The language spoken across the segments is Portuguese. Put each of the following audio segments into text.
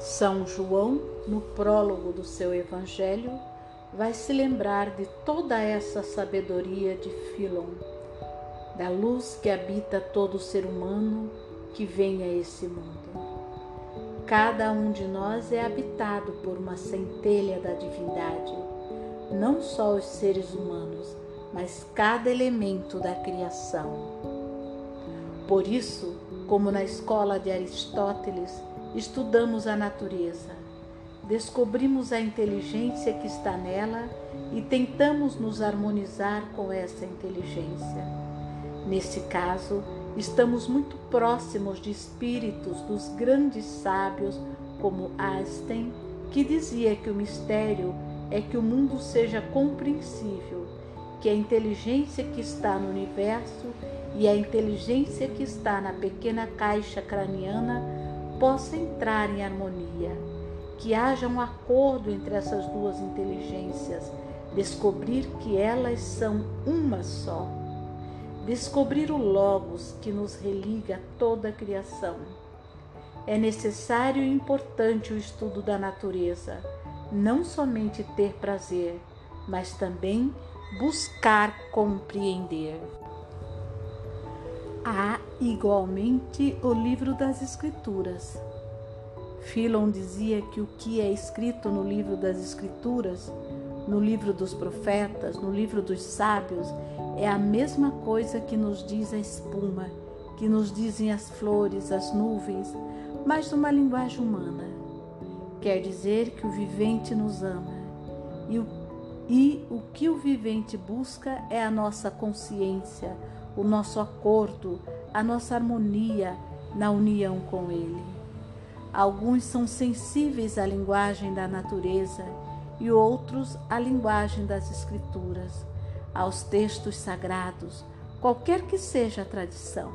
São João, no prólogo do seu Evangelho, vai se lembrar de toda essa sabedoria de Filon, da luz que habita todo ser humano que vem a esse mundo. Cada um de nós é habitado por uma centelha da divindade, não só os seres humanos, mas cada elemento da criação. Por isso, como na escola de Aristóteles, estudamos a natureza, descobrimos a inteligência que está nela e tentamos nos harmonizar com essa inteligência. Nesse caso, estamos muito próximos de espíritos dos grandes sábios como Einstein, que dizia que o mistério é que o mundo seja compreensível, que a inteligência que está no universo e a inteligência que está na pequena caixa craniana possa entrar em harmonia, que haja um acordo entre essas duas inteligências, descobrir que elas são uma só, descobrir o Logos que nos religa a toda a criação. É necessário e importante o estudo da natureza, não somente ter prazer, mas também buscar compreender. Há igualmente o livro das Escrituras. Philon dizia que o que é escrito no livro das Escrituras, no livro dos profetas, no livro dos sábios, é a mesma coisa que nos diz a espuma, que nos dizem as flores, as nuvens, mas numa linguagem humana. Quer dizer que o vivente nos ama e o, e o que o vivente busca é a nossa consciência o nosso acordo, a nossa harmonia na união com Ele. Alguns são sensíveis à linguagem da natureza e outros à linguagem das Escrituras, aos textos sagrados, qualquer que seja a tradição.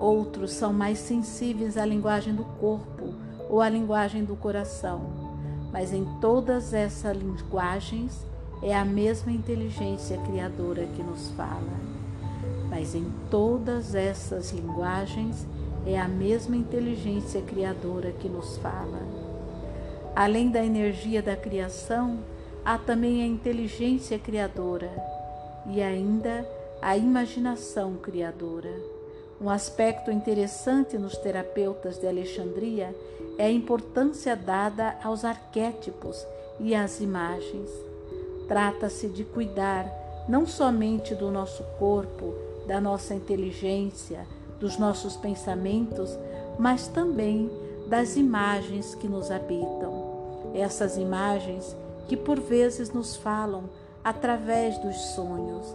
Outros são mais sensíveis à linguagem do corpo ou à linguagem do coração, mas em todas essas linguagens é a mesma inteligência criadora que nos fala mas em todas essas linguagens é a mesma inteligência criadora que nos fala. Além da energia da criação, há também a inteligência criadora e ainda a imaginação criadora. Um aspecto interessante nos terapeutas de Alexandria é a importância dada aos arquétipos e às imagens. Trata-se de cuidar não somente do nosso corpo, da nossa inteligência, dos nossos pensamentos, mas também das imagens que nos habitam. Essas imagens que por vezes nos falam através dos sonhos.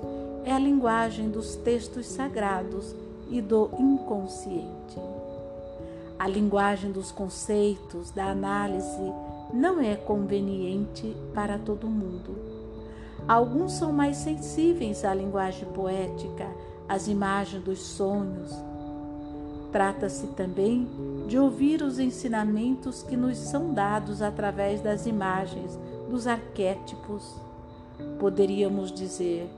É a linguagem dos textos sagrados e do inconsciente. A linguagem dos conceitos, da análise, não é conveniente para todo mundo. Alguns são mais sensíveis à linguagem poética, as imagens dos sonhos. Trata-se também de ouvir os ensinamentos que nos são dados através das imagens, dos arquétipos. Poderíamos dizer,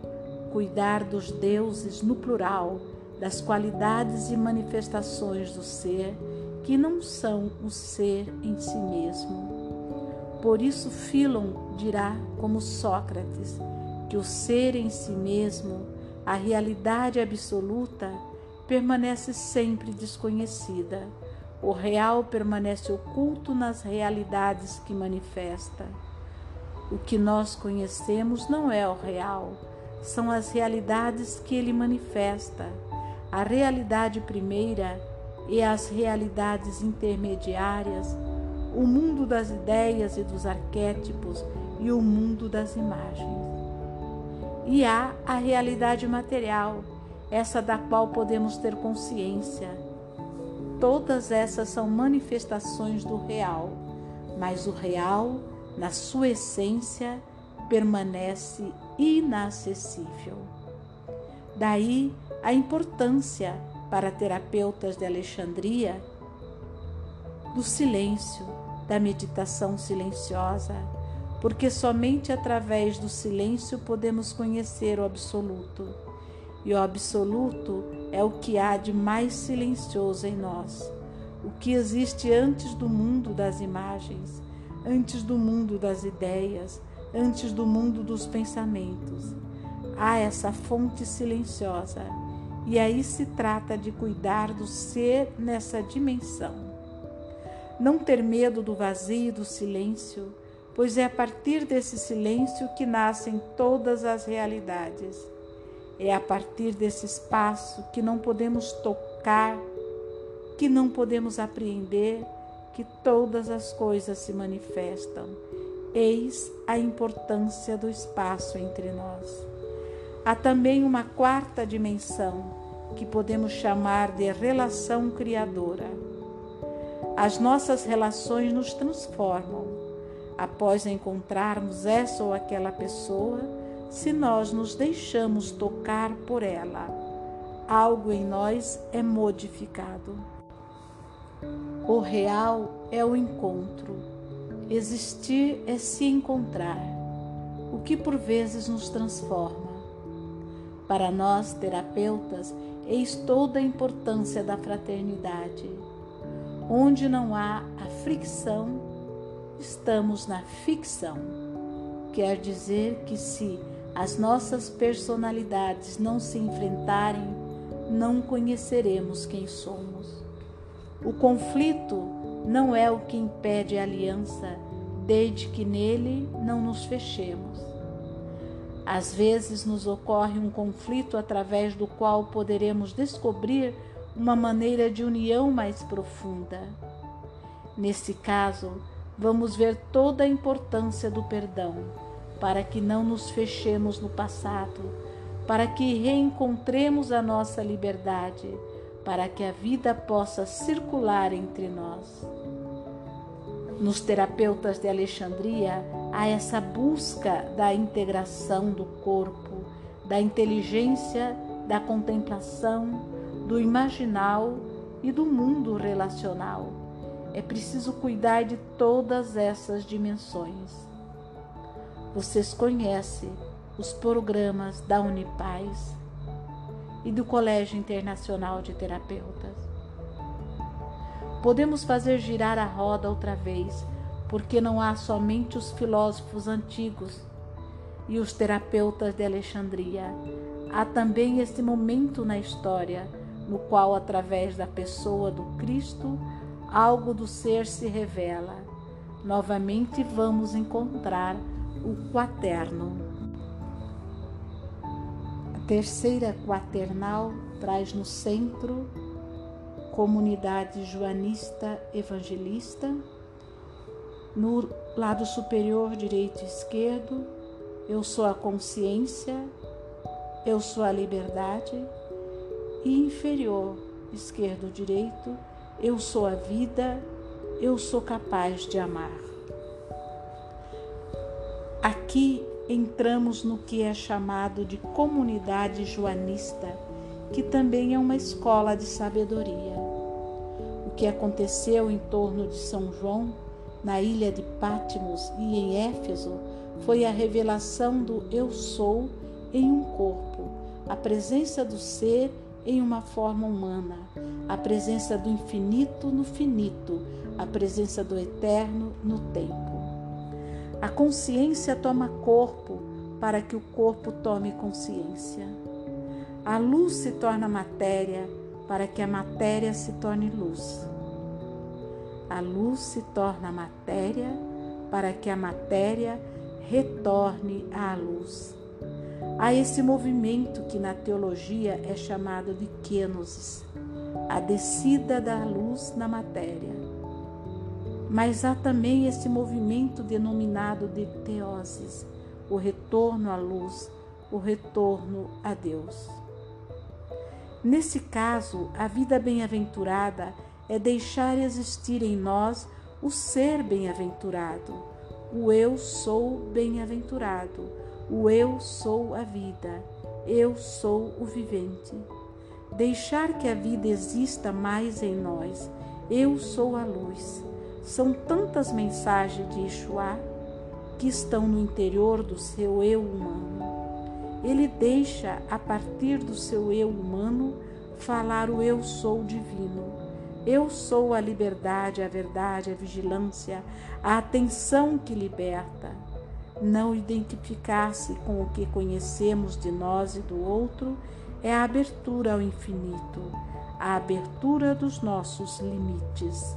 cuidar dos deuses no plural, das qualidades e manifestações do ser que não são o ser em si mesmo. Por isso, Philon dirá, como Sócrates, que o ser em si mesmo a realidade absoluta permanece sempre desconhecida. O real permanece oculto nas realidades que manifesta. O que nós conhecemos não é o real, são as realidades que ele manifesta. A realidade primeira e as realidades intermediárias, o mundo das ideias e dos arquétipos e o mundo das imagens. E há a realidade material, essa da qual podemos ter consciência. Todas essas são manifestações do real, mas o real, na sua essência, permanece inacessível. Daí a importância para terapeutas de Alexandria do silêncio, da meditação silenciosa porque somente através do silêncio podemos conhecer o absoluto. E o absoluto é o que há de mais silencioso em nós, o que existe antes do mundo das imagens, antes do mundo das ideias, antes do mundo dos pensamentos. Há essa fonte silenciosa, e aí se trata de cuidar do ser nessa dimensão. Não ter medo do vazio e do silêncio, pois é a partir desse silêncio que nascem todas as realidades. É a partir desse espaço que não podemos tocar, que não podemos apreender, que todas as coisas se manifestam. Eis a importância do espaço entre nós. Há também uma quarta dimensão, que podemos chamar de relação criadora. As nossas relações nos transformam. Após encontrarmos essa ou aquela pessoa, se nós nos deixamos tocar por ela, algo em nós é modificado. O real é o encontro. Existir é se encontrar, o que por vezes nos transforma. Para nós, terapeutas, eis toda a importância da fraternidade. Onde não há a fricção, estamos na ficção. Quer dizer que se as nossas personalidades não se enfrentarem, não conheceremos quem somos. O conflito não é o que impede a aliança, desde que nele não nos fechemos. Às vezes nos ocorre um conflito através do qual poderemos descobrir uma maneira de união mais profunda. Nesse caso, vamos ver toda a importância do perdão, para que não nos fechemos no passado, para que reencontremos a nossa liberdade para que a vida possa circular entre nós. Nos terapeutas de Alexandria há essa busca da integração do corpo, da inteligência, da contemplação, do imaginal e do mundo relacional. É preciso cuidar de todas essas dimensões. Vocês conhecem os programas da Unipaz, e do Colégio Internacional de Terapeutas. Podemos fazer girar a roda outra vez, porque não há somente os filósofos antigos e os terapeutas de Alexandria. Há também esse momento na história no qual, através da pessoa do Cristo, algo do ser se revela. Novamente vamos encontrar o quaterno terceira quaternal traz no centro comunidade joanista evangelista. No lado superior, direito e esquerdo, eu sou a consciência, eu sou a liberdade. E inferior, esquerdo, direito, eu sou a vida, eu sou capaz de amar. Aqui entramos no que é chamado de comunidade joanista, que também é uma escola de sabedoria. O que aconteceu em torno de São João, na ilha de Patmos e em Éfeso, foi a revelação do Eu Sou em um corpo, a presença do ser em uma forma humana, a presença do infinito no finito, a presença do eterno no tempo. A consciência toma corpo para que o corpo tome consciência. A luz se torna matéria para que a matéria se torne luz. A luz se torna matéria para que a matéria retorne à luz. Há esse movimento que na teologia é chamado de kenosis, a descida da luz na matéria. Mas há também esse movimento denominado de teoses, o retorno à luz, o retorno a Deus. Nesse caso, a vida bem-aventurada é deixar existir em nós o ser bem-aventurado, o eu sou bem-aventurado, o eu sou a vida, eu sou o vivente. Deixar que a vida exista mais em nós, eu sou a luz. São tantas mensagens de Yeshua que estão no interior do seu eu humano. Ele deixa, a partir do seu eu humano, falar o eu sou divino. Eu sou a liberdade, a verdade, a vigilância, a atenção que liberta. Não identificar-se com o que conhecemos de nós e do outro é a abertura ao infinito, a abertura dos nossos limites.